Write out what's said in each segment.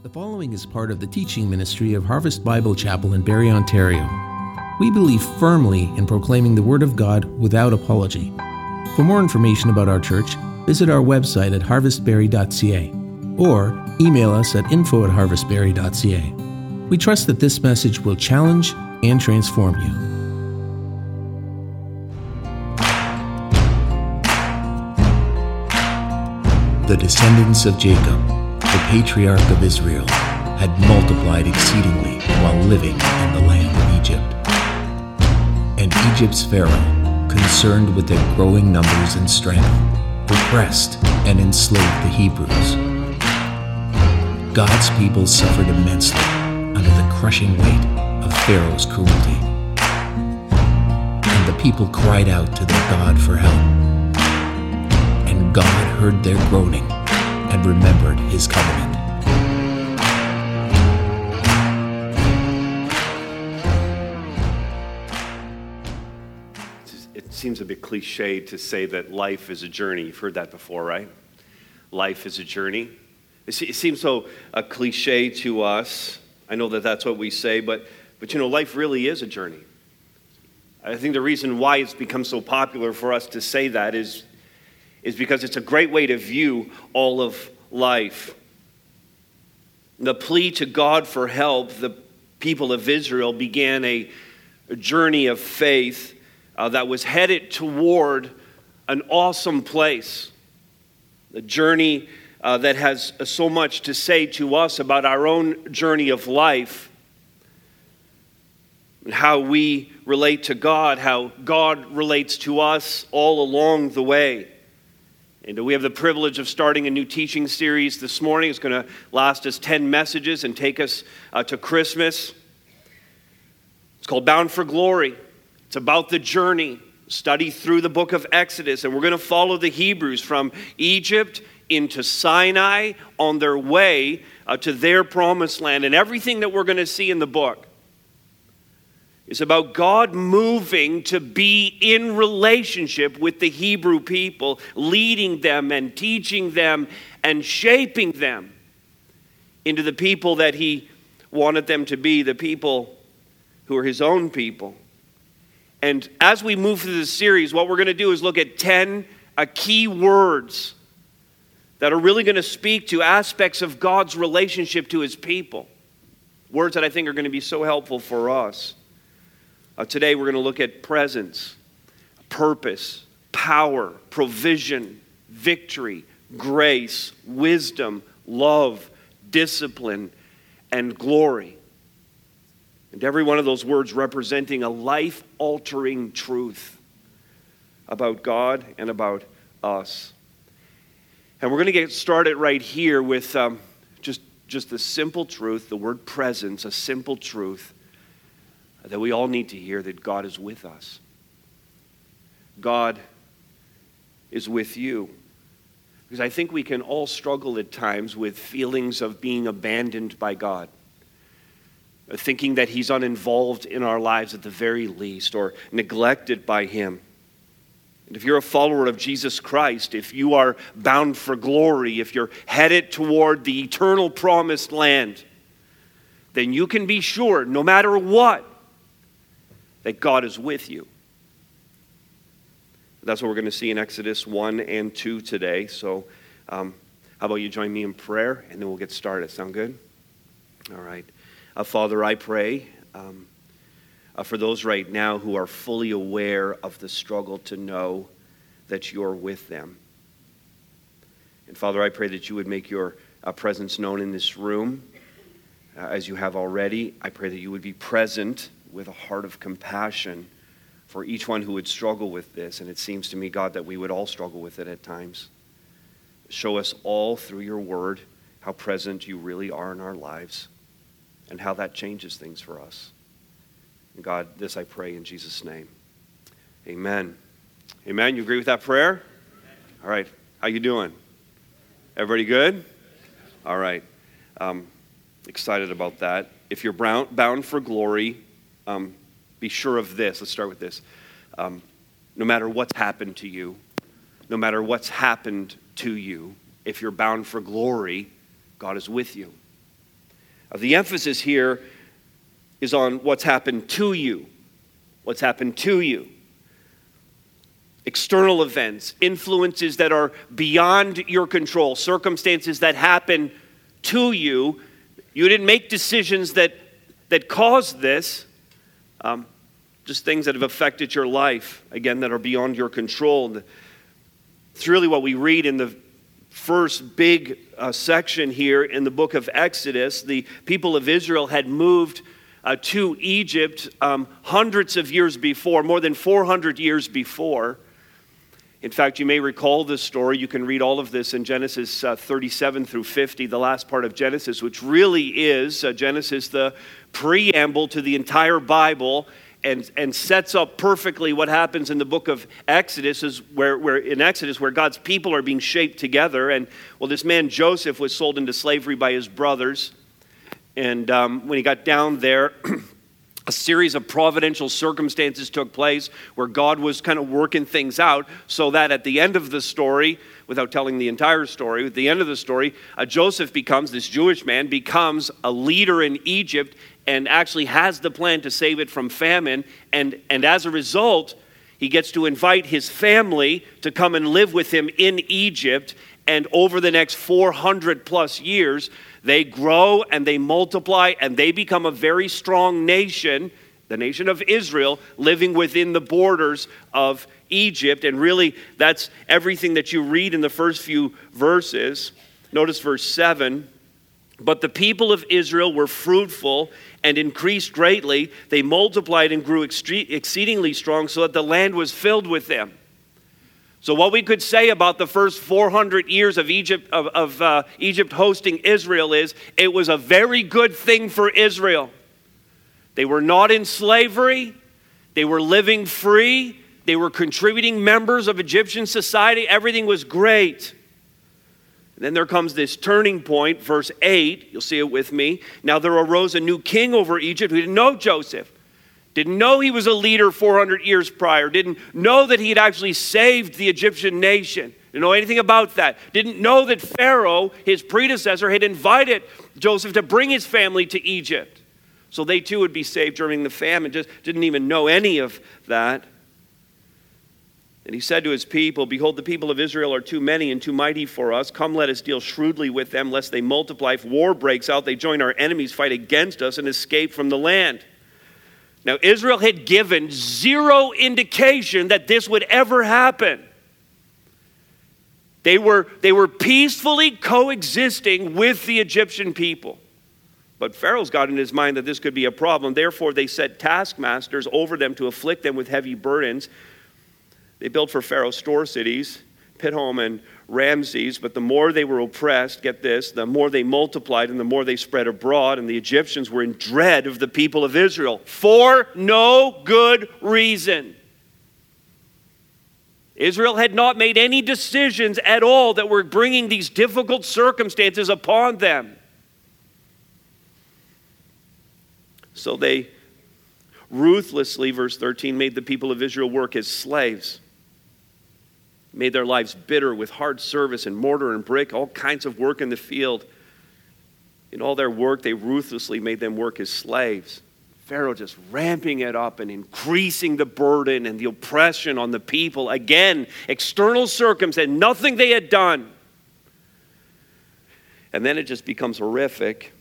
The following is part of the teaching ministry of Harvest Bible Chapel in Barrie, Ontario. We believe firmly in proclaiming the Word of God without apology. For more information about our church, visit our website at harvestbarrie.ca or email us at info at harvestbarrie.ca. We trust that this message will challenge and transform you. The descendants of Jacob, the patriarch of Israel, had multiplied exceedingly while living in the land of Egypt. And Egypt's Pharaoh, concerned with their growing numbers and strength, oppressed and enslaved the Hebrews. God's people suffered immensely under the crushing weight of Pharaoh's cruelty. And the people cried out to their God for help. And God heard their groaning and remembered his covenant. It seems a bit cliche to say that life is a journey. You've heard that before, right? Life is a journey. It seems so a cliche to us. I know that that's what we say, but, but you know, life really is a journey. I think the reason why it's become so popular for us to say that is, is because it's a great way to view all of life. The plea to God for help, the people of Israel began a, journey of faith uh, that was headed toward an awesome place. A journey uh, that has so much to say to us about our own journey of life and how we relate to God, how God relates to us all along the way. And we have the privilege of starting a new teaching series this morning. It's going to last us 10 messages and take us uh, to Christmas. It's called Bound for Glory. It's about the journey, study through the book of Exodus. And we're going to follow the Hebrews from Egypt into Sinai on their way uh, to their promised land. And everything that we're going to see in the book is about God moving to be in relationship with the Hebrew people, leading them and teaching them and shaping them into the people that He wanted them to be, the people who are His own people. And as we move through this series, what we're going to do is look at 10 uh, key words that are really going to speak to aspects of God's relationship to His people. Words that I think are going to be so helpful for us. Uh, today, we're going to look at presence, purpose, power, provision, victory, grace, wisdom, love, discipline, and glory. And every one of those words representing a life altering truth about God and about us. And we're going to get started right here with um, just, just the simple truth, the word presence, a simple truth that we all need to hear that God is with us. God is with you. Because I think we can all struggle at times with feelings of being abandoned by God, thinking that He's uninvolved in our lives at the very least, or neglected by Him. And if you're a follower of Jesus Christ, if you are bound for glory, if you're headed toward the eternal promised land, then you can be sure, no matter what, that God is with you. That's what we're going to see in Exodus 1 and 2 today. So, um, how about you join me in prayer and then we'll get started? Sound good? All right. Uh, Father, I pray um, uh, for those right now who are fully aware of the struggle to know that you're with them. And Father, I pray that you would make your uh, presence known in this room uh, as you have already. I pray that you would be present with a heart of compassion for each one who would struggle with this. And it seems to me, God, that we would all struggle with it at times. Show us all through your word how present you really are in our lives and how that changes things for us. And God, this I pray in Jesus' name. Amen. Amen. You agree with that prayer? All right. How you doing? Everybody good? All right. Um, excited about that. If you're bound for glory, um, be sure of this. Let's start with this. Um, no matter what's happened to you, no matter what's happened to you, if you're bound for glory, God is with you. Uh, the emphasis here is on what's happened to you. What's happened to you. External events, influences that are beyond your control, circumstances that happen to you. You didn't make decisions that, that caused this. Um, just things that have affected your life, again, that are beyond your control. It's really what we read in the first big uh, section here in the book of Exodus. The people of Israel had moved uh, to Egypt um, hundreds of years before, more than 400 years before. In fact, you may recall this story. You can read all of this in Genesis uh, 37 through 50, the last part of Genesis, which really is uh, Genesis, the preamble to the entire Bible and, and sets up perfectly what happens in the book of Exodus, is where, where in Exodus, where God's people are being shaped together. And well, this man Joseph was sold into slavery by his brothers. And um, when he got down there, a series of providential circumstances took place where God was kind of working things out so that at the end of the story, without telling the entire story, at the end of the story, uh, Joseph becomes, this Jewish man, becomes a leader in Egypt and actually has the plan to save it from famine. And, and as a result, he gets to invite his family to come and live with him in Egypt. And over the next 400 plus years, they grow and they multiply and they become a very strong nation, the nation of Israel, living within the borders of Egypt. And really, that's everything that you read in the first few verses. Notice verse 7 But the people of Israel were fruitful and increased greatly. They multiplied and grew exceedingly strong, so that the land was filled with them. So, what we could say about the first 400 years of Egypt, of, of uh, Egypt hosting Israel is it was a very good thing for Israel. They were not in slavery, they were living free, they were contributing members of Egyptian society. Everything was great. And then there comes this turning point, verse 8. You'll see it with me. Now there arose a new king over Egypt who didn't know Joseph, didn't know he was a leader 400 years prior, didn't know that he had actually saved the Egyptian nation, didn't know anything about that, didn't know that Pharaoh, his predecessor, had invited Joseph to bring his family to Egypt. So they too would be saved during the famine, just didn't even know any of that. And he said to his people, Behold, the people of Israel are too many and too mighty for us. Come, let us deal shrewdly with them, lest they multiply. If war breaks out, they join our enemies, fight against us, and escape from the land. Now, Israel had given zero indication that this would ever happen. They were, they were peacefully coexisting with the Egyptian people. But Pharaoh's got in his mind that this could be a problem. Therefore, they set taskmasters over them to afflict them with heavy burdens they built for Pharaoh store cities, Pithom and Ramses, but the more they were oppressed, get this, the more they multiplied and the more they spread abroad, and the Egyptians were in dread of the people of Israel for no good reason. Israel had not made any decisions at all that were bringing these difficult circumstances upon them. So they ruthlessly, verse 13, made the people of Israel work as slaves made their lives bitter with hard service and mortar and brick, all kinds of work in the field. In all their work, they ruthlessly made them work as slaves. Pharaoh just ramping it up and increasing the burden and the oppression on the people. Again, external circumstance, nothing they had done. And then it just becomes horrific.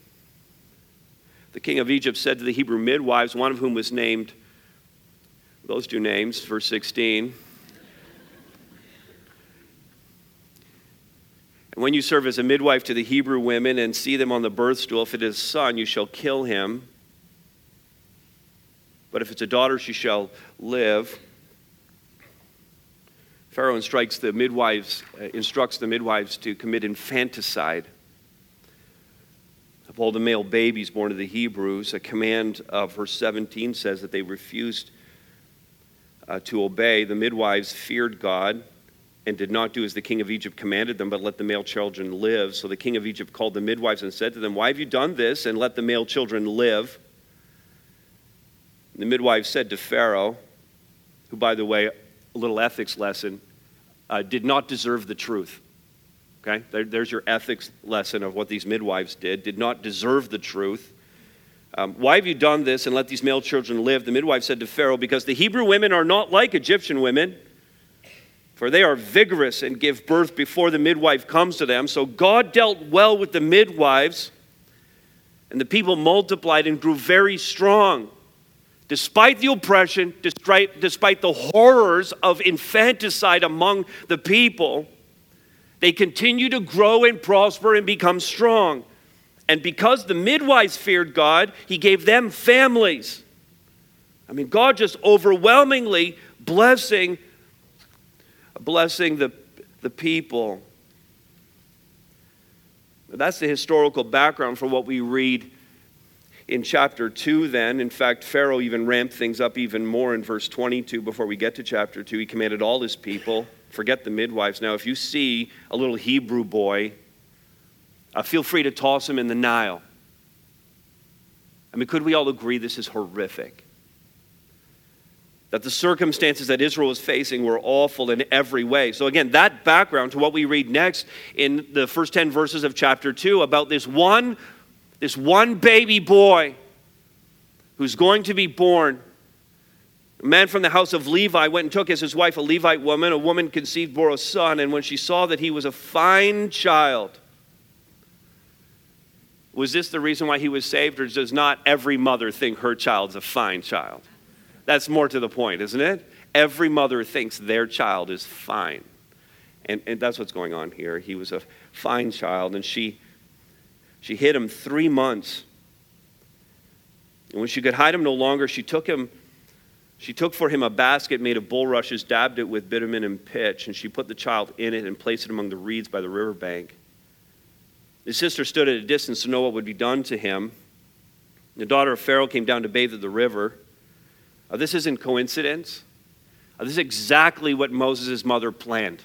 The king of Egypt said to the Hebrew midwives, one of whom was named, those two names, verse 16, And when you serve as a midwife to the Hebrew women and see them on the birth stool, if it is a son, you shall kill him. But if it's a daughter, she shall live. Pharaoh instructs the midwives, uh, instructs the midwives to commit infanticide of all the male babies born to the Hebrews. A command of verse 17 says that they refused uh, to obey. The midwives feared God and did not do as the king of Egypt commanded them, but let the male children live. So the king of Egypt called the midwives and said to them, Why have you done this and let the male children live? And the midwives said to Pharaoh, who, by the way, a little ethics lesson, uh, did not deserve the truth. Okay? There, there's your ethics lesson of what these midwives did, did not deserve the truth. Um, Why have you done this and let these male children live? The midwife said to Pharaoh, Because the Hebrew women are not like Egyptian women, for they are vigorous and give birth before the midwife comes to them. So God dealt well with the midwives, and the people multiplied and grew very strong. Despite the oppression, despite, despite the horrors of infanticide among the people, they continue to grow and prosper and become strong. And because the midwives feared God, he gave them families. I mean, God just overwhelmingly blessing, blessing the, the people. That's the historical background for what we read in chapter 2 then in fact pharaoh even ramped things up even more in verse 22 before we get to chapter 2 he commanded all his people forget the midwives now if you see a little hebrew boy uh, feel free to toss him in the Nile. I mean, could we all agree this is horrific? That the circumstances that Israel was facing were awful in every way. So, again, that background to what we read next in the first 10 verses of chapter 2 about this one, this one baby boy who's going to be born. A man from the house of Levi went and took as his wife a Levite woman. A woman conceived, bore a son, and when she saw that he was a fine child, was this the reason why he was saved, or does not every mother think her child's a fine child? That's more to the point, isn't it? Every mother thinks their child is fine. And, and that's what's going on here. He was a fine child, and she, she hid him three months. And when she could hide him no longer, she took him. She took for him a basket made of bulrushes, dabbed it with bitumen and pitch, and she put the child in it and placed it among the reeds by the riverbank. His sister stood at a distance to know what would be done to him. The daughter of Pharaoh came down to bathe at the river. Uh, this isn't coincidence. Uh, this is exactly what Moses' mother planned.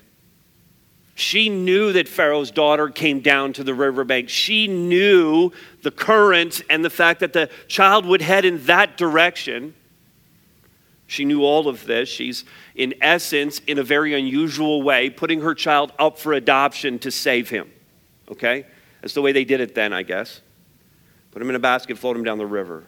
She knew that Pharaoh's daughter came down to the riverbank. She knew the current and the fact that the child would head in that direction. She knew all of this. She's, in essence, in a very unusual way, putting her child up for adoption to save him. Okay? That's the way they did it then, I guess. Put him in a basket, float him down the river.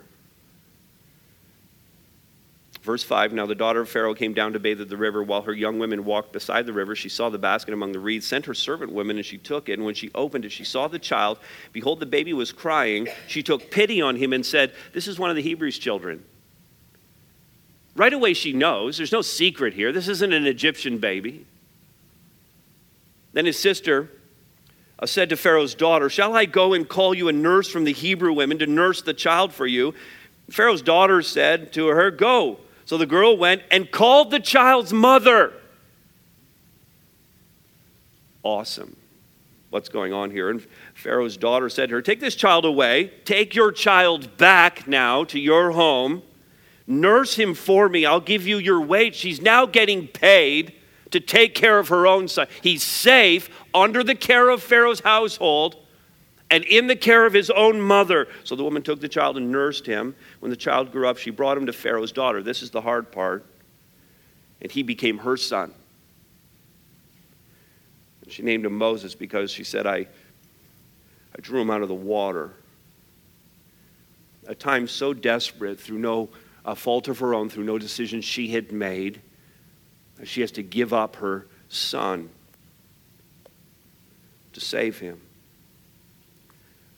Verse 5 Now the daughter of Pharaoh came down to bathe at the river. While her young women walked beside the river, she saw the basket among the reeds, sent her servant women, and she took it. And when she opened it, she saw the child. Behold, the baby was crying. She took pity on him and said, This is one of the Hebrews' children. Right away, she knows. There's no secret here. This isn't an Egyptian baby. Then his sister uh, said to Pharaoh's daughter, Shall I go and call you a nurse from the Hebrew women to nurse the child for you? Pharaoh's daughter said to her, Go. So the girl went and called the child's mother. Awesome. What's going on here? And Pharaoh's daughter said to her, Take this child away. Take your child back now to your home. Nurse him for me. I'll give you your wage. She's now getting paid to take care of her own son. He's safe under the care of Pharaoh's household and in the care of his own mother. So the woman took the child and nursed him. When the child grew up, she brought him to Pharaoh's daughter. This is the hard part. And he became her son. And she named him Moses because she said, I, I drew him out of the water. At times so desperate, through no fault of her own, through no decision she had made, she has to give up her son to save him.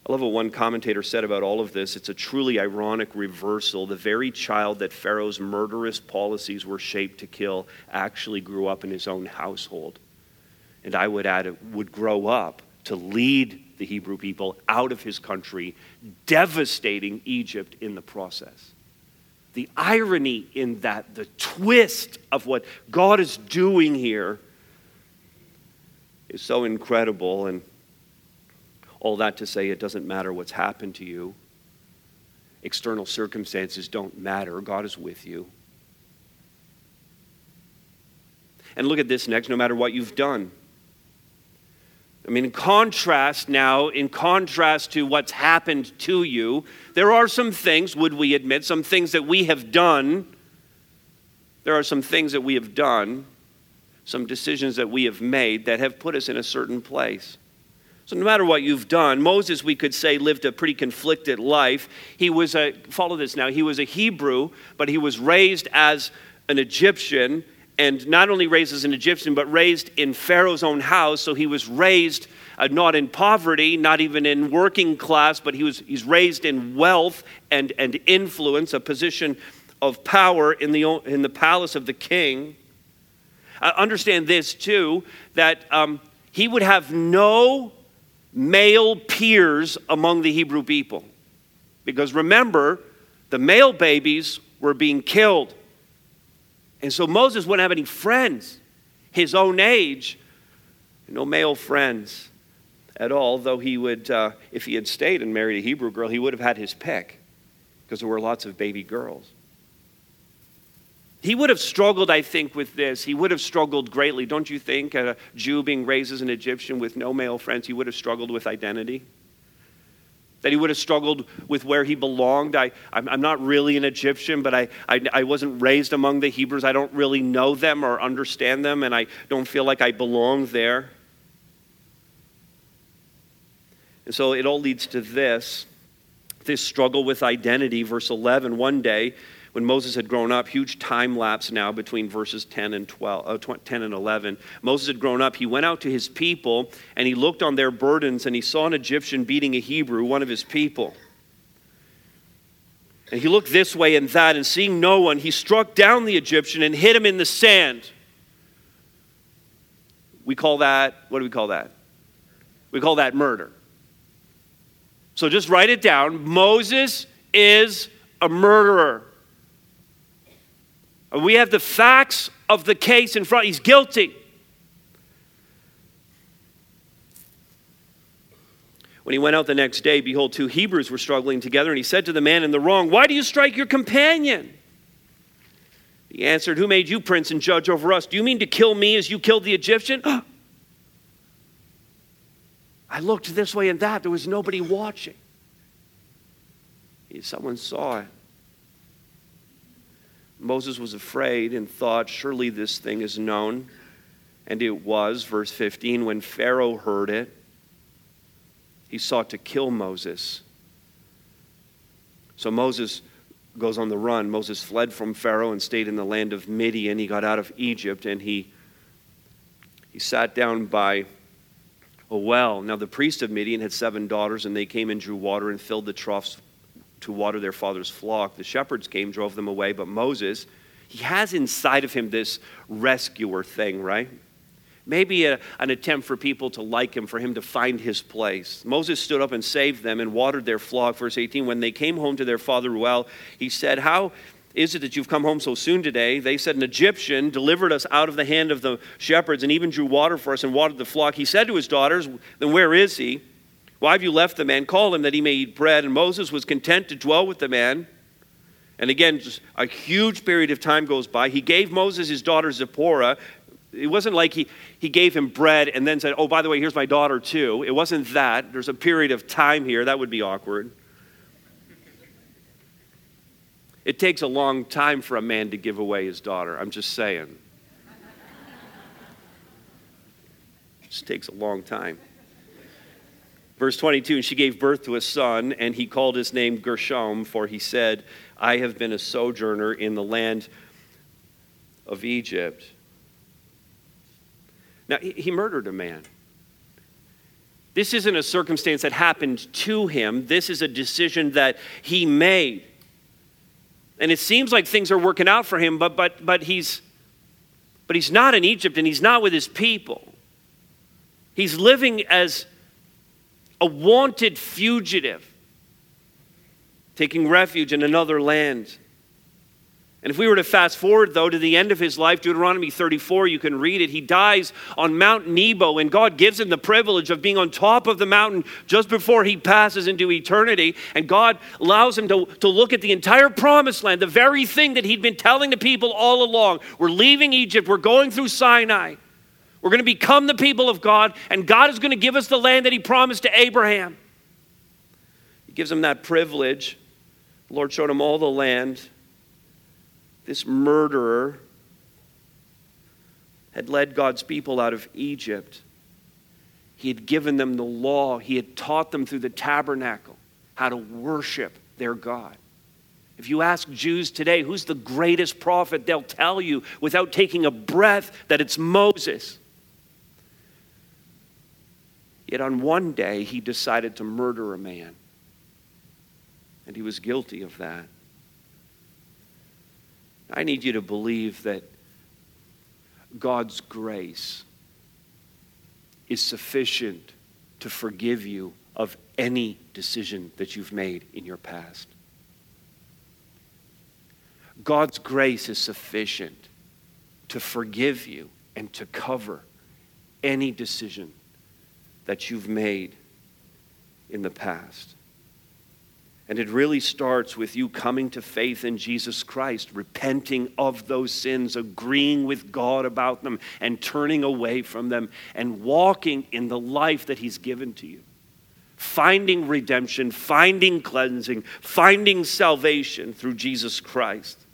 I love what one commentator said about all of this. It's a truly ironic reversal. The very child that Pharaoh's murderous policies were shaped to kill actually grew up in his own household. And I would add, it would grow up to lead the Hebrew people out of his country, devastating Egypt in the process the irony in that, the twist of what God is doing here is so incredible. And all that to say, it doesn't matter what's happened to you, external circumstances don't matter. God is with you. And look at this next no matter what you've done. I mean, in contrast now, in contrast to what's happened to you, there are some things, would we admit, some things that we have done. There are some things that we have done some decisions that we have made that have put us in a certain place. So, no matter what you've done, Moses, we could say, lived a pretty conflicted life. He was a, follow this now, he was a Hebrew, but he was raised as an Egyptian, and not only raised as an Egyptian, but raised in Pharaoh's own house. So, he was raised uh, not in poverty, not even in working class, but he was, he's raised in wealth and, and influence, a position of power in the, in the palace of the king. Uh, understand this, too, that um, he would have no male peers among the Hebrew people. Because remember, the male babies were being killed. And so Moses wouldn't have any friends his own age, no male friends at all, though he would, uh, if he had stayed and married a Hebrew girl, he would have had his pick because there were lots of baby girls. He would have struggled, I think, with this. He would have struggled greatly, don't you think? A Jew being raised as an Egyptian with no male friends, he would have struggled with identity. That he would have struggled with where he belonged. I, I'm, I'm not really an Egyptian, but I, I, I wasn't raised among the Hebrews. I don't really know them or understand them, and I don't feel like I belong there. And so it all leads to this this struggle with identity. Verse 11 one day, when Moses had grown up, huge time lapse now between verses 10 and 12, uh, 10 and 11. Moses had grown up. He went out to his people and he looked on their burdens and he saw an Egyptian beating a Hebrew, one of his people. And he looked this way and that, and seeing no one, he struck down the Egyptian and hit him in the sand. We call that, what do we call that? We call that murder. So just write it down. Moses is a murderer. We have the facts of the case in front. He's guilty. When he went out the next day, behold, two Hebrews were struggling together, and he said to the man in the wrong, Why do you strike your companion? He answered, Who made you prince and judge over us? Do you mean to kill me as you killed the Egyptian? I looked this way and that. There was nobody watching. Someone saw it. Moses was afraid and thought, Surely this thing is known. And it was, verse 15, when Pharaoh heard it, he sought to kill Moses. So Moses goes on the run. Moses fled from Pharaoh and stayed in the land of Midian. He got out of Egypt and he, he sat down by a well. Now, the priest of Midian had seven daughters, and they came and drew water and filled the troughs to water their father's flock. The shepherds came, drove them away, but Moses, he has inside of him this rescuer thing, right? Maybe a, an attempt for people to like him, for him to find his place. Moses stood up and saved them and watered their flock. Verse 18 When they came home to their father Reuel, he said, How is it that you've come home so soon today? They said, An Egyptian delivered us out of the hand of the shepherds and even drew water for us and watered the flock. He said to his daughters, Then where is he? Why have you left the man? Call him that he may eat bread. And Moses was content to dwell with the man. And again, a huge period of time goes by. He gave Moses his daughter Zipporah. It wasn't like he, he gave him bread and then said, Oh, by the way, here's my daughter too. It wasn't that. There's a period of time here. That would be awkward. It takes a long time for a man to give away his daughter. I'm just saying. It just takes a long time. Verse 22 And she gave birth to a son, and he called his name Gershom, for he said, I have been a sojourner in the land of Egypt. Now, he murdered a man. This isn't a circumstance that happened to him, this is a decision that he made. And it seems like things are working out for him, but, but, but, he's, but he's not in Egypt and he's not with his people. He's living as a wanted fugitive taking refuge in another land. And if we were to fast forward, though, to the end of his life, Deuteronomy 34, you can read it. He dies on Mount Nebo, and God gives him the privilege of being on top of the mountain just before he passes into eternity. And God allows him to, to look at the entire promised land, the very thing that he'd been telling the people all along. We're leaving Egypt, we're going through Sinai. We're going to become the people of God, and God is going to give us the land that He promised to Abraham. He gives him that privilege. The Lord showed him all the land. This murderer had led God's people out of Egypt. He had given them the law. He had taught them through the tabernacle how to worship their God. If you ask Jews today, who's the greatest prophet, they'll tell you without taking a breath that it's Moses. Yet on one day, he decided to murder a man. And he was guilty of that. I need you to believe that God's grace is sufficient to forgive you of any decision that you've made in your past. God's grace is sufficient to forgive you and to cover any decision that you've made in the past. And it really starts with you coming to faith in Jesus Christ, repenting of those sins, agreeing with God about them, and turning away from them, and walking in the life that He's given to you. Finding redemption, finding cleansing, finding salvation through Jesus Christ.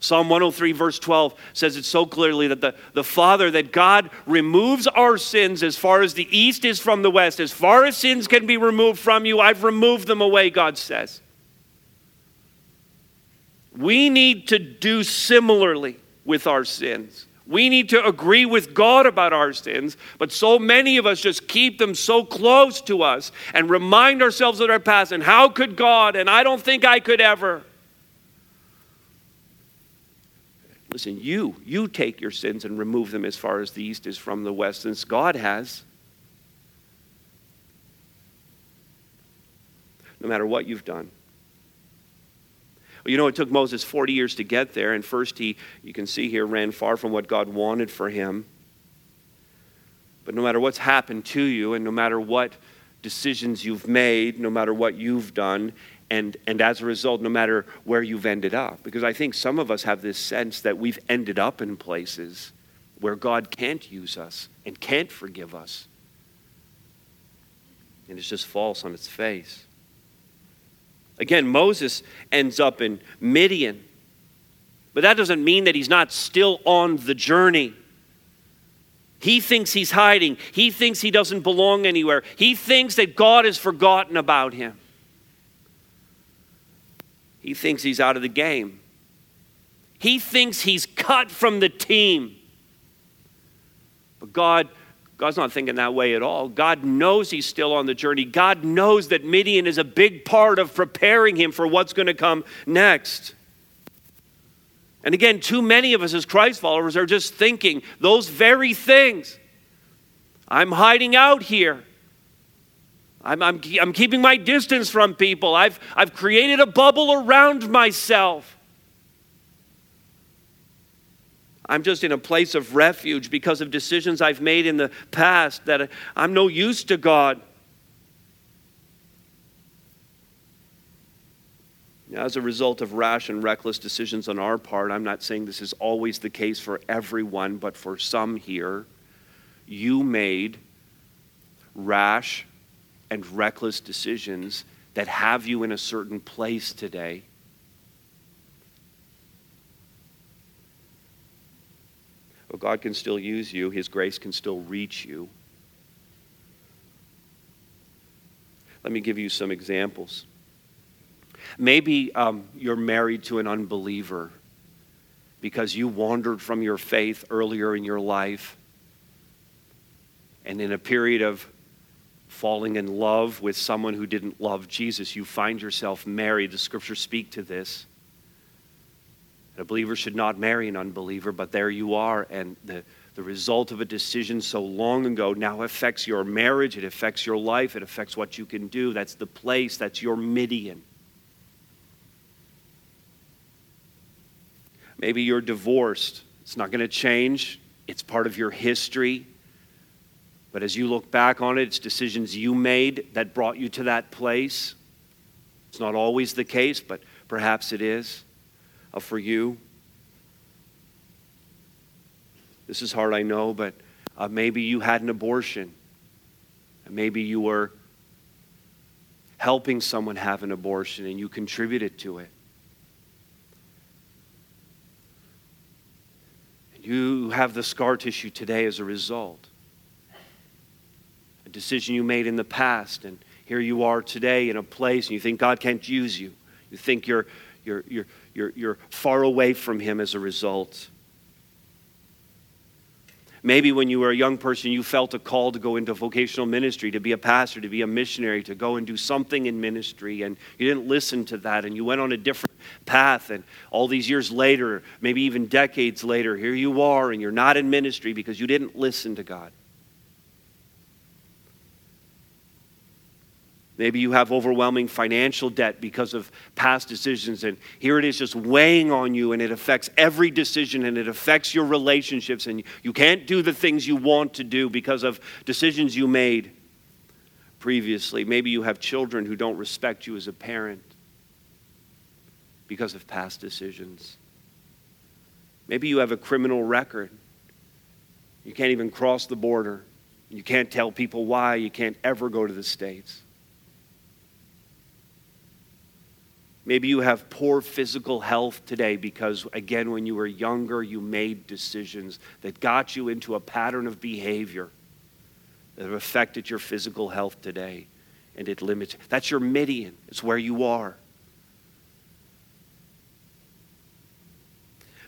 Psalm 103, verse 12 says it so clearly that the, the Father, that God removes our sins as far as the east is from the west. As far as sins can be removed from you, I've removed them away, God says. We need to do similarly with our sins. We need to agree with God about our sins, but so many of us just keep them so close to us and remind ourselves of our past. And how could God? And I don't think I could ever. Listen, you, you take your sins and remove them as far as the east is from the west, since God has. No matter what you've done. Well, you know, it took Moses 40 years to get there, and first he, you can see here, ran far from what God wanted for him. But no matter what's happened to you, and no matter what decisions you've made, no matter what you've done, and, and as a result, no matter where you've ended up. Because I think some of us have this sense that we've ended up in places where God can't use us and can't forgive us. And it's just false on its face. Again, Moses ends up in Midian. But that doesn't mean that he's not still on the journey. He thinks he's hiding. He thinks he doesn't belong anywhere. He thinks that God has forgotten about him he thinks he's out of the game. He thinks he's cut from the team. But God, God's not thinking that way at all. God knows he's still on the journey. God knows that Midian is a big part of preparing him for what's going to come next. And again, too many of us as Christ followers are just thinking those very things. I'm hiding out here. I'm, I'm, I'm keeping my distance from people. I've, I've created a bubble around myself. I'm just in a place of refuge because of decisions I've made in the past that I'm no use to God. As a result of rash and reckless decisions on our part, I'm not saying this is always the case for everyone, but for some here, you made rash and reckless decisions that have you in a certain place today. Well, God can still use you, His grace can still reach you. Let me give you some examples. Maybe um, you're married to an unbeliever because you wandered from your faith earlier in your life. And in a period of falling in love with someone who didn't love Jesus, you find yourself married. The scriptures speak to this. A believer should not marry an unbeliever, but there you are, and the, the result of a decision so long ago now affects your marriage, it affects your life, it affects what you can do. That's the place, that's your Midian. Maybe you're divorced. It's not going to change. It's part of your history. But as you look back on it, it's decisions you made that brought you to that place. It's not always the case, but perhaps it is uh, for you. This is hard, I know, but uh, maybe you had an abortion. Maybe you were helping someone have an abortion and you contributed to it. You have the scar tissue today as a result. A decision you made in the past, and here you are today in a place, and you think God can't use you. You think you're, you're, you're, you're, you're far away from Him as a result. Maybe when you were a young person, you felt a call to go into vocational ministry, to be a pastor, to be a missionary, to go and do something in ministry, and you didn't listen to that, and you went on a different path. And all these years later, maybe even decades later, here you are, and you're not in ministry because you didn't listen to God. Maybe you have overwhelming financial debt because of past decisions, and here it is just weighing on you, and it affects every decision, and it affects your relationships, and you can't do the things you want to do because of decisions you made previously. Maybe you have children who don't respect you as a parent because of past decisions. Maybe you have a criminal record. You can't even cross the border. You can't tell people why. You can't ever go to the States. Maybe you have poor physical health today because, again, when you were younger, you made decisions that got you into a pattern of behavior that have affected your physical health today. And it limits. That's your Midian, it's where you are.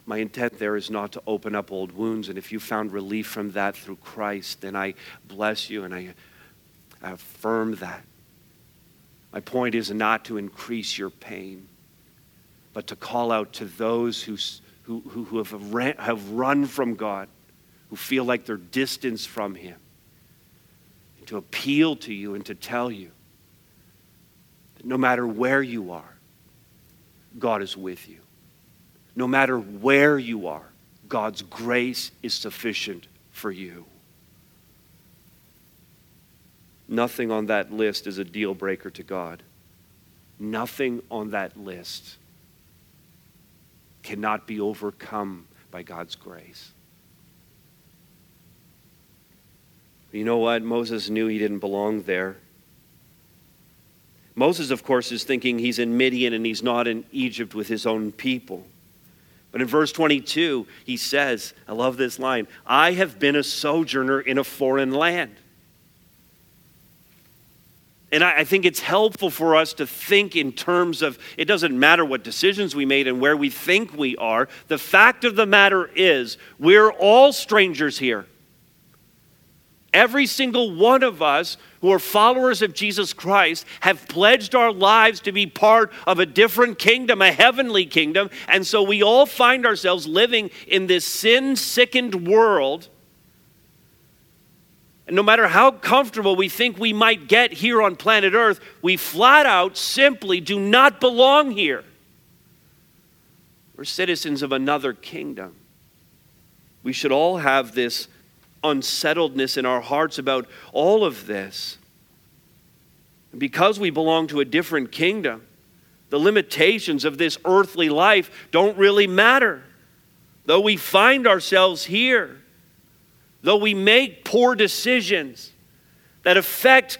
My intent there is not to open up old wounds. And if you found relief from that through Christ, then I bless you and I affirm that. My point is not to increase your pain, but to call out to those who, who, who have, ran, have run from God, who feel like they're distanced from Him, and to appeal to you and to tell you that no matter where you are, God is with you. No matter where you are, God's grace is sufficient for you. Nothing on that list is a deal breaker to God. Nothing on that list cannot be overcome by God's grace. You know what? Moses knew he didn't belong there. Moses, of course, is thinking he's in Midian and he's not in Egypt with his own people. But in verse 22, he says, I love this line I have been a sojourner in a foreign land. And I, think it's helpful for us to think in terms of it doesn't matter what decisions we made and where we think we are. The fact of the matter is, we're all strangers here. Every single one of us who are followers of Jesus Christ have pledged our lives to be part of a different kingdom, a heavenly kingdom. And so we all find ourselves living in this sin sickened world no matter how comfortable we think we might get here on planet Earth, we flat out simply do not belong here. We're citizens of another kingdom. We should all have this unsettledness in our hearts about all of this. Because we belong to a different kingdom, the limitations of this earthly life don't really matter. Though we find ourselves here, though we make poor decisions that affect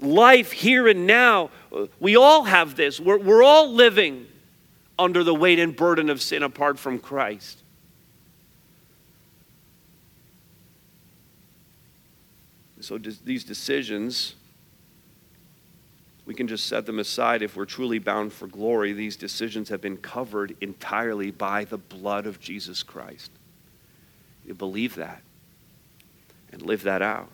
life here and now, we all have this. We're, we're all living under the weight and burden of sin apart from Christ. So, these decisions, we can just set them aside if we're truly bound for glory. These decisions have been covered entirely by the blood of Jesus Christ. You believe that? And live that out.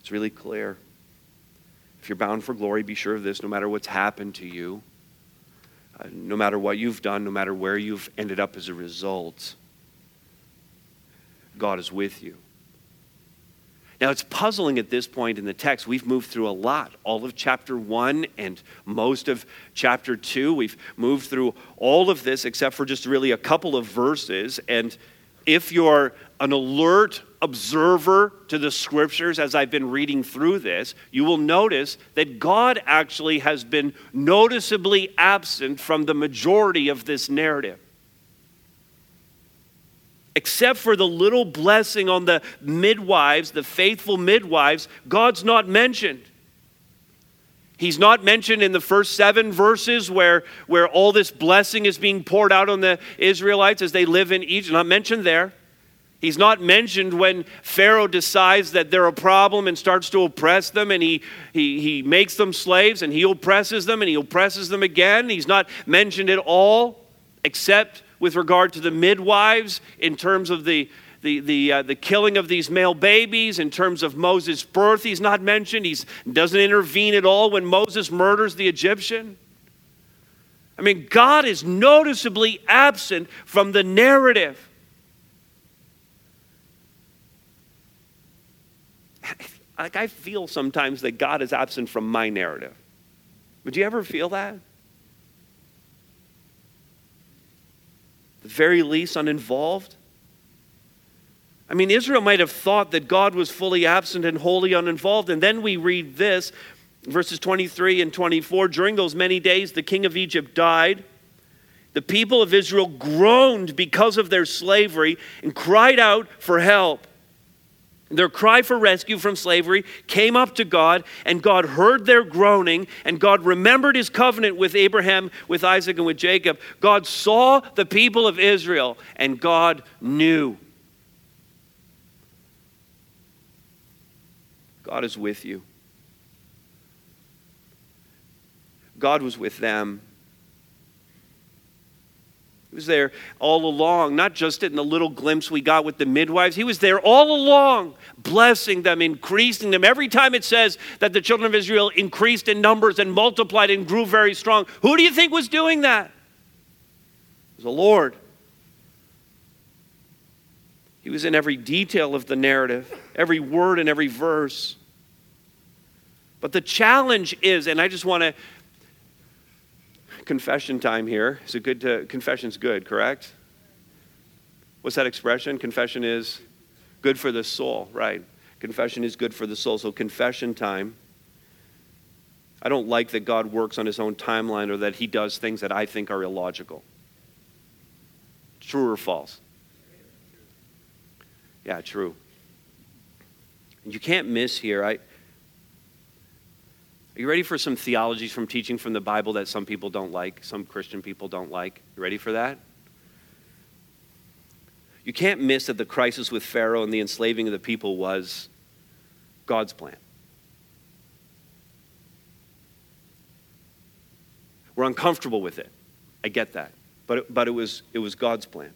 It's really clear. If you're bound for glory, be sure of this no matter what's happened to you, uh, no matter what you've done, no matter where you've ended up as a result, God is with you. Now, it's puzzling at this point in the text. We've moved through a lot. All of chapter 1 and most of chapter 2. We've moved through all of this except for just really a couple of verses. And if you're an alert observer to the scriptures as I've been reading through this, you will notice that God actually has been noticeably absent from the majority of this narrative. Except for the little blessing on the midwives, the faithful midwives, God's not mentioned. He's not mentioned in the first seven verses where, where all this blessing is being poured out on the Israelites as they live in Egypt. Not mentioned there. He's not mentioned when Pharaoh decides that they're a problem and starts to oppress them, and he, he, he makes them slaves, and he oppresses them, and he oppresses them again. He's not mentioned at all, except with regard to the midwives in terms of the, the, the, uh, the killing of these male babies, in terms of Moses' birth. He's not mentioned. He doesn't intervene at all when Moses murders the Egyptian. I mean, God is noticeably absent from the narrative. like I feel sometimes that God is absent from my narrative. Would you ever feel that? The very least uninvolved? I mean, Israel might have thought that God was fully absent and wholly uninvolved. And then we read this, verses 23 and 24. During those many days, the king of Egypt died. The people of Israel groaned because of their slavery and cried out for help. Their cry for rescue from slavery came up to God, and God heard their groaning, and God remembered his covenant with Abraham, with Isaac, and with Jacob. God saw the people of Israel, and God knew. God is with you. God was with them. He was there all along, not just in the little glimpse we got with the midwives. He was there all along, blessing them, increasing them. Every time it says that the children of Israel increased in numbers and multiplied and grew very strong, who do you think was doing that? It was the Lord. He was in every detail of the narrative, every word and every verse. But the challenge is, and I just want to confession time here. Is it good to, confession's good, correct? What's that expression? Confession is good for the soul, right? Confession is good for the soul. So, confession time. I don't like that God works on his own timeline or that he does things that I think are illogical. True or false? Yeah, true. You can't miss here. I, are you ready for some theologies from teaching from the Bible that some people don't like, some Christian people don't like? You ready for that? You can't miss that the crisis with Pharaoh and the enslaving of the people was God's plan. We're uncomfortable with it. I get that. But it, but it, was, it was God's plan.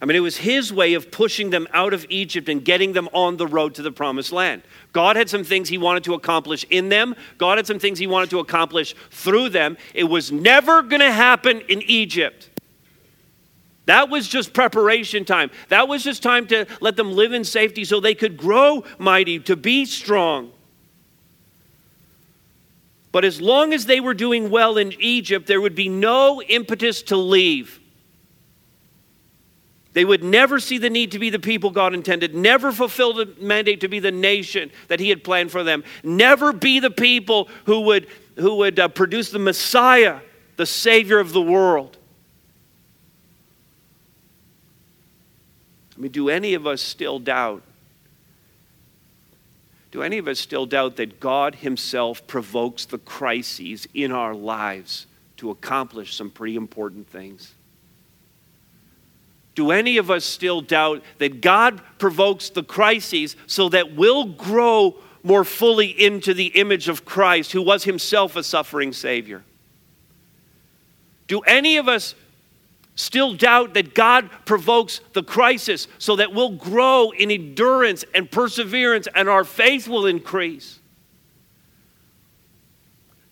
I mean, it was his way of pushing them out of Egypt and getting them on the road to the promised land. God had some things he wanted to accomplish in them, God had some things he wanted to accomplish through them. It was never going to happen in Egypt. That was just preparation time. That was just time to let them live in safety so they could grow mighty, to be strong. But as long as they were doing well in Egypt, there would be no impetus to leave. They would never see the need to be the people God intended, never fulfill the mandate to be the nation that He had planned for them, never be the people who would, who would uh, produce the Messiah, the Savior of the world. I mean, do any of us still doubt? Do any of us still doubt that God Himself provokes the crises in our lives to accomplish some pretty important things? Do any of us still doubt that God provokes the crises so that we'll grow more fully into the image of Christ, who was himself a suffering Savior? Do any of us still doubt that God provokes the crisis so that we'll grow in endurance and perseverance and our faith will increase?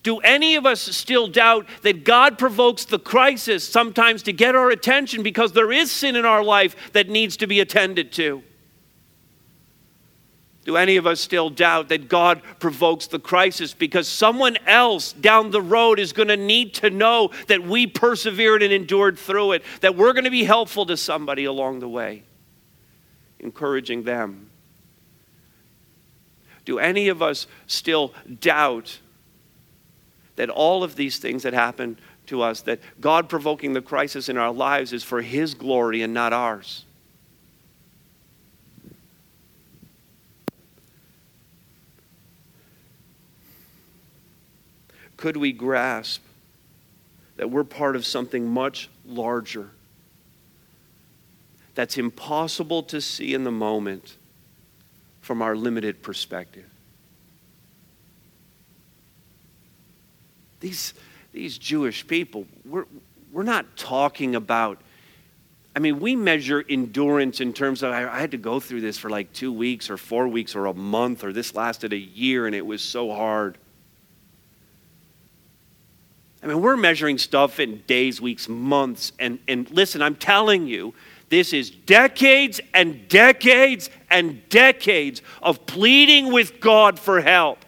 Do any of us still doubt that God provokes the crisis sometimes to get our attention because there is sin in our life that needs to be attended to? Do any of us still doubt that God provokes the crisis because someone else down the road is going to need to know that we persevered and endured through it, that we're going to be helpful to somebody along the way, encouraging them? Do any of us still doubt that all of these things that happen to us, that God provoking the crisis in our lives is for His glory and not ours. Could we grasp that we're part of something much larger that's impossible to see in the moment from our limited perspective? These, these Jewish people, we're, we're not talking about I mean, we measure endurance in terms of I, had to go through this for like two weeks or four weeks or a month, or this lasted a year and it was so hard. I mean, we're measuring stuff in days, weeks, months. And, and listen, I'm telling you, this is decades and decades and decades of pleading with God for help.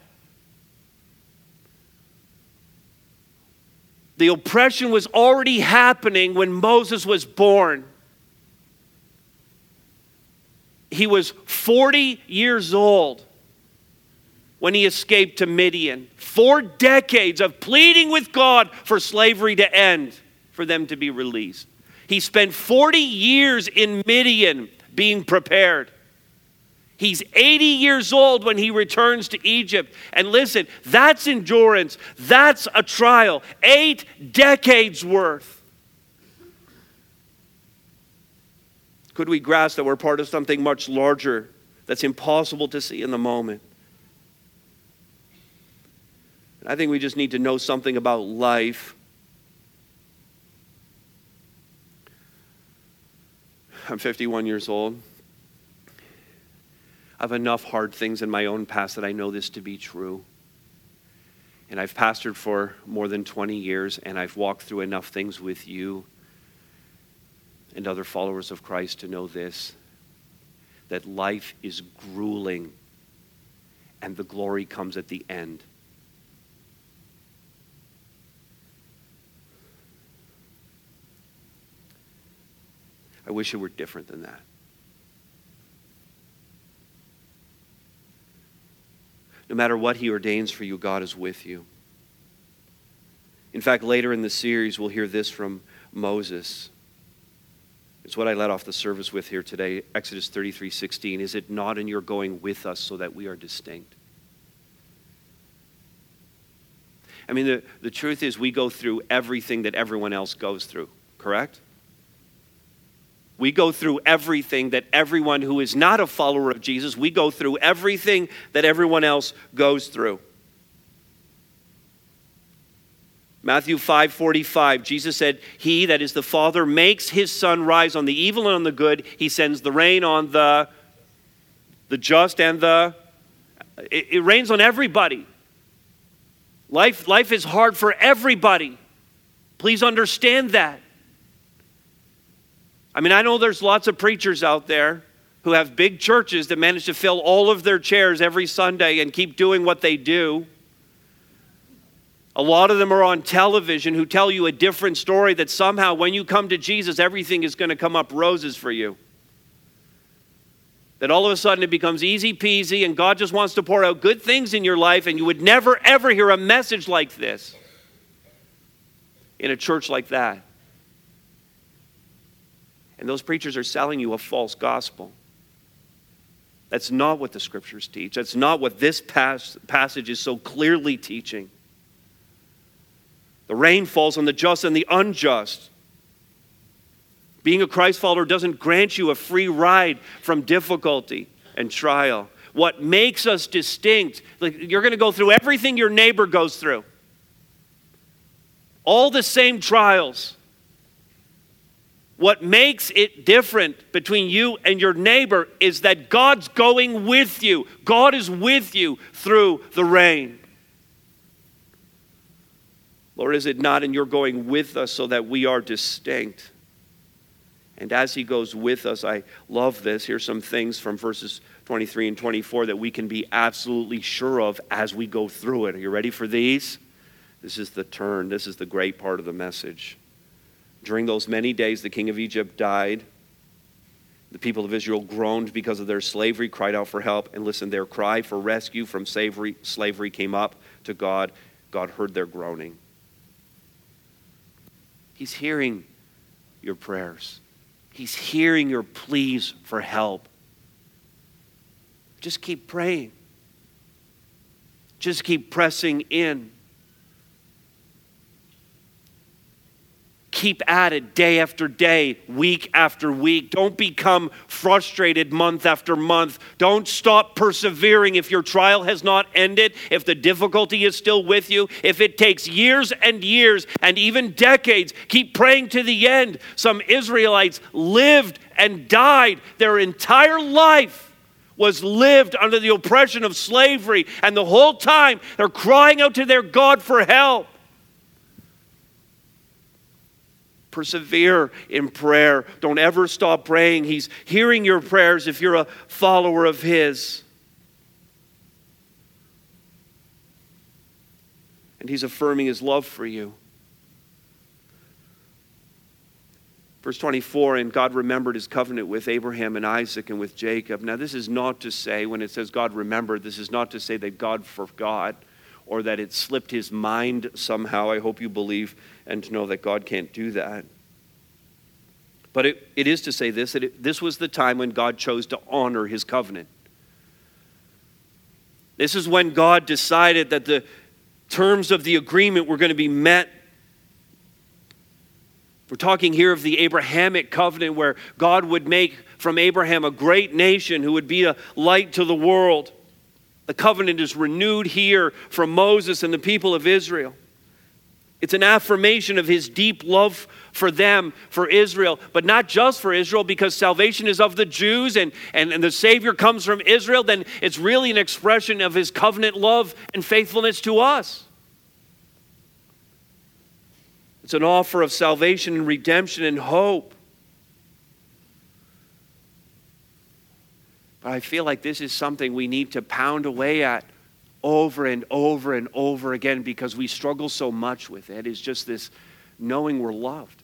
The oppression was already happening when Moses was born he was 40 years old when he escaped to Midian. Four decades of pleading with God for slavery to end, for them to be released. He spent 40 years in Midian being prepared. He's 80 years old when he returns to Egypt. And listen, that's endurance. That's a trial. Eight decades worth. Could we grasp that we're part of something much larger that's impossible to see in the moment? I think we just need to know something about life. I'm 51 years old. I have enough hard things in my own past that I know this to be true. And I've pastored for more than 20 years, and I've walked through enough things with you and other followers of Christ to know this that life is grueling and the glory comes at the end. I wish it were different than that. No matter what He ordains for you, God is with you. In fact, later in the series, we'll hear this from Moses. It's what I led off the service with here today, Exodus 33 16. Is it not in your going with us so that we are distinct? I mean, the, the truth is, we go through everything that everyone else goes through, correct? We go through everything that everyone who is not a follower of Jesus, we go through everything that everyone else goes through. Matthew 5:45 Jesus said, "He that is the Father makes his sun rise on the evil and on the good. He sends the rain on the the just and the it, it rains on everybody. Life life is hard for everybody. Please understand that. I mean, I know there's lots of preachers out there who have big churches that manage to fill all of their chairs every Sunday and keep doing what they do. A lot of them are on television who tell you a different story that somehow when you come to Jesus, everything is going to come up roses for you. That all of a sudden it becomes easy peasy and God just wants to pour out good things in your life, and you would never ever hear a message like this in a church like that. And those preachers are selling you a false gospel. That's not what the scriptures teach. That's not what this pas- passage is so clearly teaching. The rain falls on the just and the unjust. Being a Christ follower doesn't grant you a free ride from difficulty and trial. What makes us distinct, like you're going to go through everything your neighbor goes through, all the same trials. What makes it different between you and your neighbor is that God's going with you. God is with you through the rain. Lord, is it not in your going with us so that we are distinct? And as he goes with us, I love this. Here's some things from verses 23 and 24 that we can be absolutely sure of as we go through it. Are you ready for these? This is the turn. This is the great part of the message. During those many days, the king of Egypt died. The people of Israel groaned because of their slavery, cried out for help, and listen, their cry for rescue from slavery, slavery came up to God. God heard their groaning. He's hearing your prayers, He's hearing your pleas for help. Just keep praying. Just keep pressing in. Keep at it day after day, week after week. Don't become frustrated month after month. Don't stop persevering if your trial has not ended, if the difficulty is still with you, if it takes years and years and even decades. Keep praying to the end. Some Israelites lived and died their entire life was lived under the oppression of slavery, and the whole time they're crying out to their God for help. Persevere in prayer. Don't ever stop praying. He's hearing your prayers if you're a follower of His. And He's affirming His love for you. Verse 24, and God remembered his covenant with Abraham and Isaac and with Jacob. Now, this is not to say, when it says God remembered, this is not to say that God forgot or that it slipped his mind somehow. I hope you believe and know that God can't do that. But it, it is to say this that it, this was the time when God chose to honor his covenant. This is when God decided that the terms of the agreement were going to be met. We're talking here of the Abrahamic covenant where God would make from Abraham a great nation who would be a light to the world. The covenant is renewed here from Moses and the people of Israel. It's an affirmation of his deep love for them, for Israel, but not just for Israel, because salvation is of the Jews and, and, and the Savior comes from Israel, then it's really an expression of his covenant love and faithfulness to us. It's an offer of salvation and redemption and hope. But I feel like this is something we need to pound away at over and over and over again because we struggle so much with it. it is just this knowing we're loved.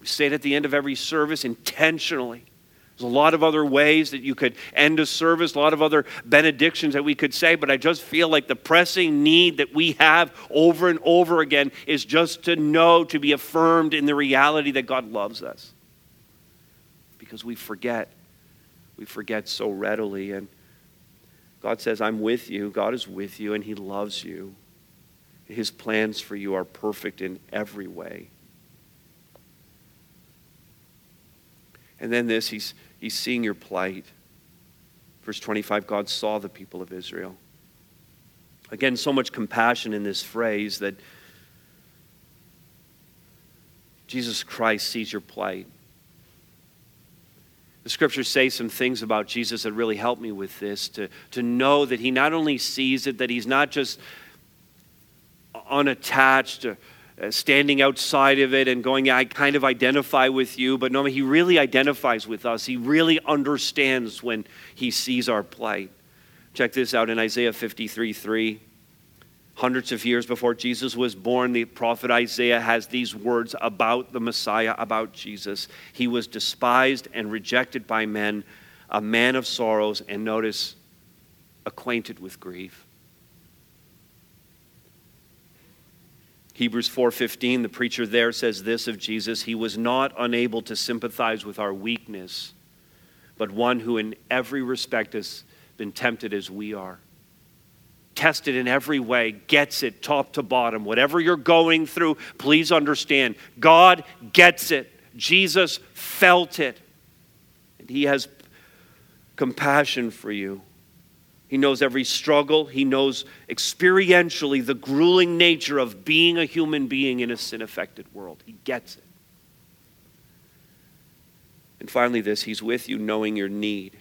We say it at the end of every service intentionally. There's a lot of other ways that you could end a service, a lot of other benedictions that we could say, but I just feel like the pressing need that we have over and over again is just to know, to be affirmed in the reality that God loves us. Because we forget. We forget so readily. And God says, I'm with you. God is with you, and He loves you. His plans for you are perfect in every way. And then this, he's, he's seeing your plight. Verse 25 God saw the people of Israel. Again, so much compassion in this phrase that Jesus Christ sees your plight. The scriptures say some things about Jesus that really help me with this to, to know that he not only sees it, that he's not just unattached, uh, standing outside of it and going, I kind of identify with you, but no, he really identifies with us. He really understands when he sees our plight. Check this out in Isaiah 53 3. Hundreds of years before Jesus was born, the prophet Isaiah has these words about the Messiah, about Jesus. He was despised and rejected by men, a man of sorrows, and notice, acquainted with grief. Hebrews 4:15 the preacher there says this of Jesus he was not unable to sympathize with our weakness but one who in every respect has been tempted as we are tested in every way, gets it top to bottom. Whatever you're going through, please understand God gets it. Jesus felt it. And He has compassion for you. He knows every struggle. He knows experientially the grueling nature of being a human being in a sin affected world. He gets it. And finally, this He's with you knowing your need.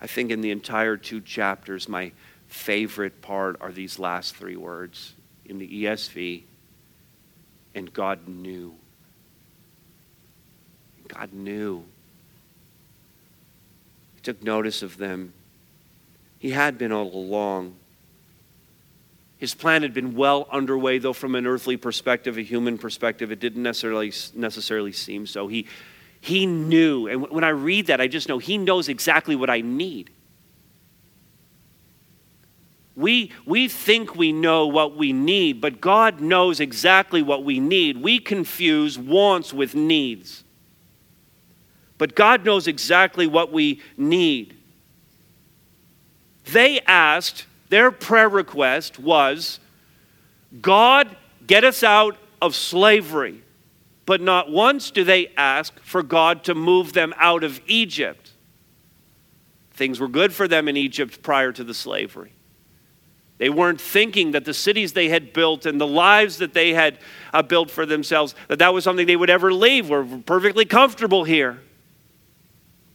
I think in the entire two chapters, my favorite part are these last three words in the ESV and God knew. God knew. He took notice of them. He had been all along. His plan had been well underway, though from an earthly perspective, a human perspective, it didn't necessarily, necessarily seem so. He, he knew. And when I read that, I just know He knows exactly what I need. We, we think we know what we need, but God knows exactly what we need. We confuse wants with needs. But God knows exactly what we need. They asked, their prayer request was, God, get us out of slavery. But not once do they ask for God to move them out of Egypt. Things were good for them in Egypt prior to the slavery. They weren't thinking that the cities they had built and the lives that they had uh, built for themselves, that that was something they would ever leave. We're perfectly comfortable here.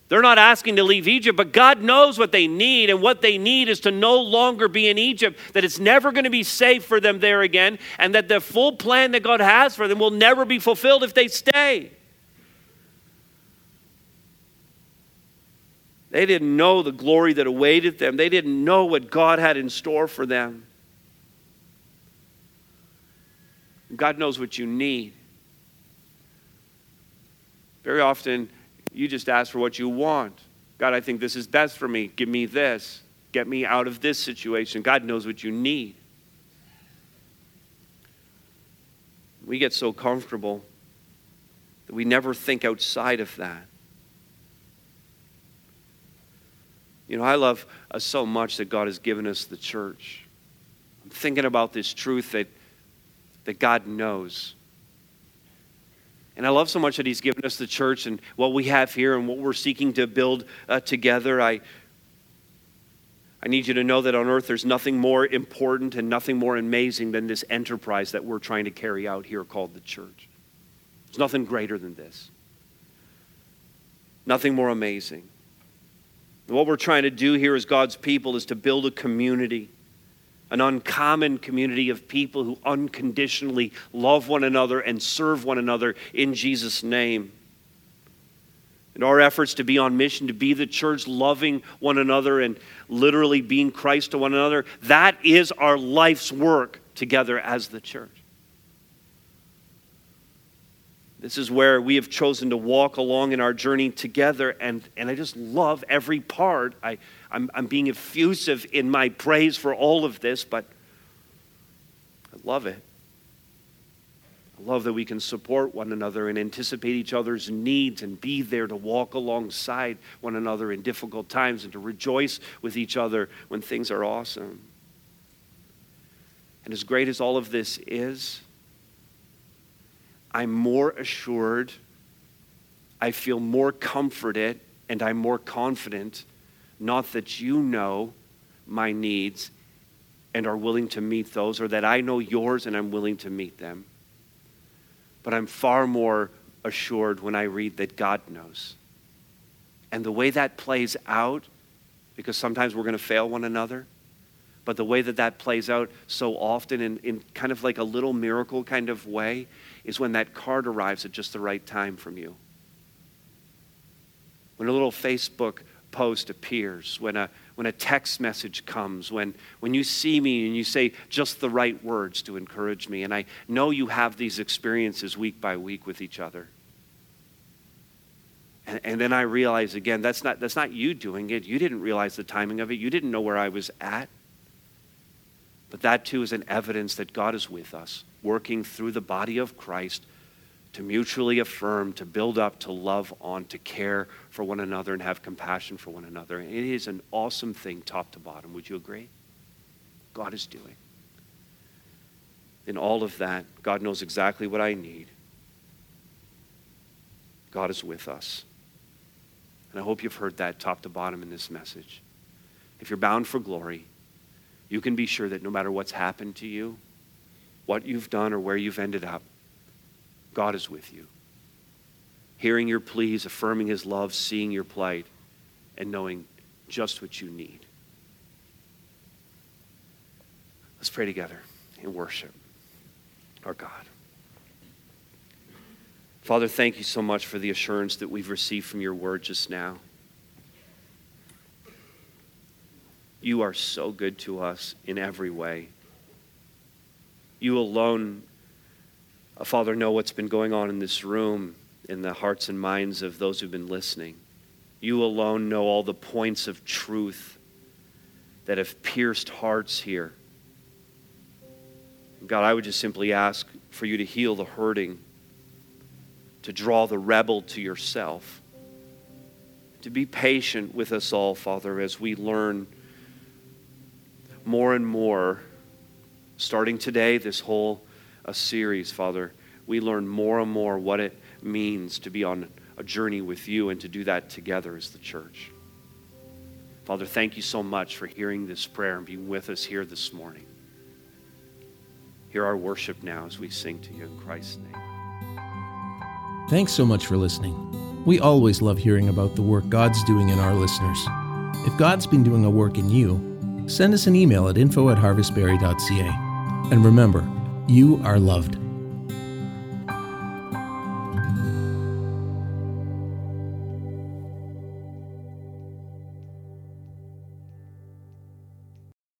They're not asking to leave Egypt, but God knows what they need, and what they need is to no longer be in Egypt, that it's never going to be safe for them there again, and that the full plan that God has for them will never be fulfilled if they stay. They didn't know the glory that awaited them, they didn't know what God had in store for them. God knows what you need. Very often, you just ask for what you want. God, I think this is best for me. Give me this. Get me out of this situation. God knows what you need. We get so comfortable that we never think outside of that. You know, I love uh, so much that God has given us the church. I'm thinking about this truth that, that God knows. And I love so much that He's given us the church and what we have here and what we're seeking to build uh, together. I, I need you to know that on earth there's nothing more important and nothing more amazing than this enterprise that we're trying to carry out here called the church. There's nothing greater than this, nothing more amazing. What we're trying to do here as God's people is to build a community, an uncommon community of people who unconditionally love one another and serve one another in Jesus' name. And our efforts to be on mission, to be the church, loving one another and literally being Christ to one another, that is our life's work together as the church. This is where we have chosen to walk along in our journey together, and, and I just love every part. I, I'm, I'm being effusive in my praise for all of this, but I love it. I love that we can support one another and anticipate each other's needs and be there to walk alongside one another in difficult times and to rejoice with each other when things are awesome. And as great as all of this is, I'm more assured, I feel more comforted, and I'm more confident, not that you know my needs and are willing to meet those, or that I know yours and I'm willing to meet them. But I'm far more assured when I read that God knows. And the way that plays out, because sometimes we're going to fail one another, but the way that that plays out so often in, in kind of like a little miracle kind of way is when that card arrives at just the right time from you. When a little Facebook post appears, when a, when a text message comes, when, when you see me and you say just the right words to encourage me. And I know you have these experiences week by week with each other. And, and then I realize again, that's not, that's not you doing it. You didn't realize the timing of it, you didn't know where I was at. But that too is an evidence that God is with us, working through the body of Christ to mutually affirm, to build up, to love on, to care for one another, and have compassion for one another. And it is an awesome thing, top to bottom. Would you agree? God is doing. In all of that, God knows exactly what I need. God is with us. And I hope you've heard that top to bottom in this message. If you're bound for glory, you can be sure that no matter what's happened to you, what you've done, or where you've ended up, God is with you. Hearing your pleas, affirming his love, seeing your plight, and knowing just what you need. Let's pray together in worship our God. Father, thank you so much for the assurance that we've received from your word just now. You are so good to us in every way. You alone, Uh, Father, know what's been going on in this room, in the hearts and minds of those who've been listening. You alone know all the points of truth that have pierced hearts here. God, I would just simply ask for you to heal the hurting, to draw the rebel to yourself, to be patient with us all, Father, as we learn more and more Starting today, this whole a series, Father, we learn more and more what it means to be on a journey with you and to do that together as the church. Father, thank you so much for hearing this prayer and being with us here this morning. Hear our worship now as we sing to you in Christ's name. Thanks so much for listening. We always love hearing about the work God's doing in our listeners. If God's been doing a work in you, send us an email at info at harvestbarrie.ca. And remember, you are loved.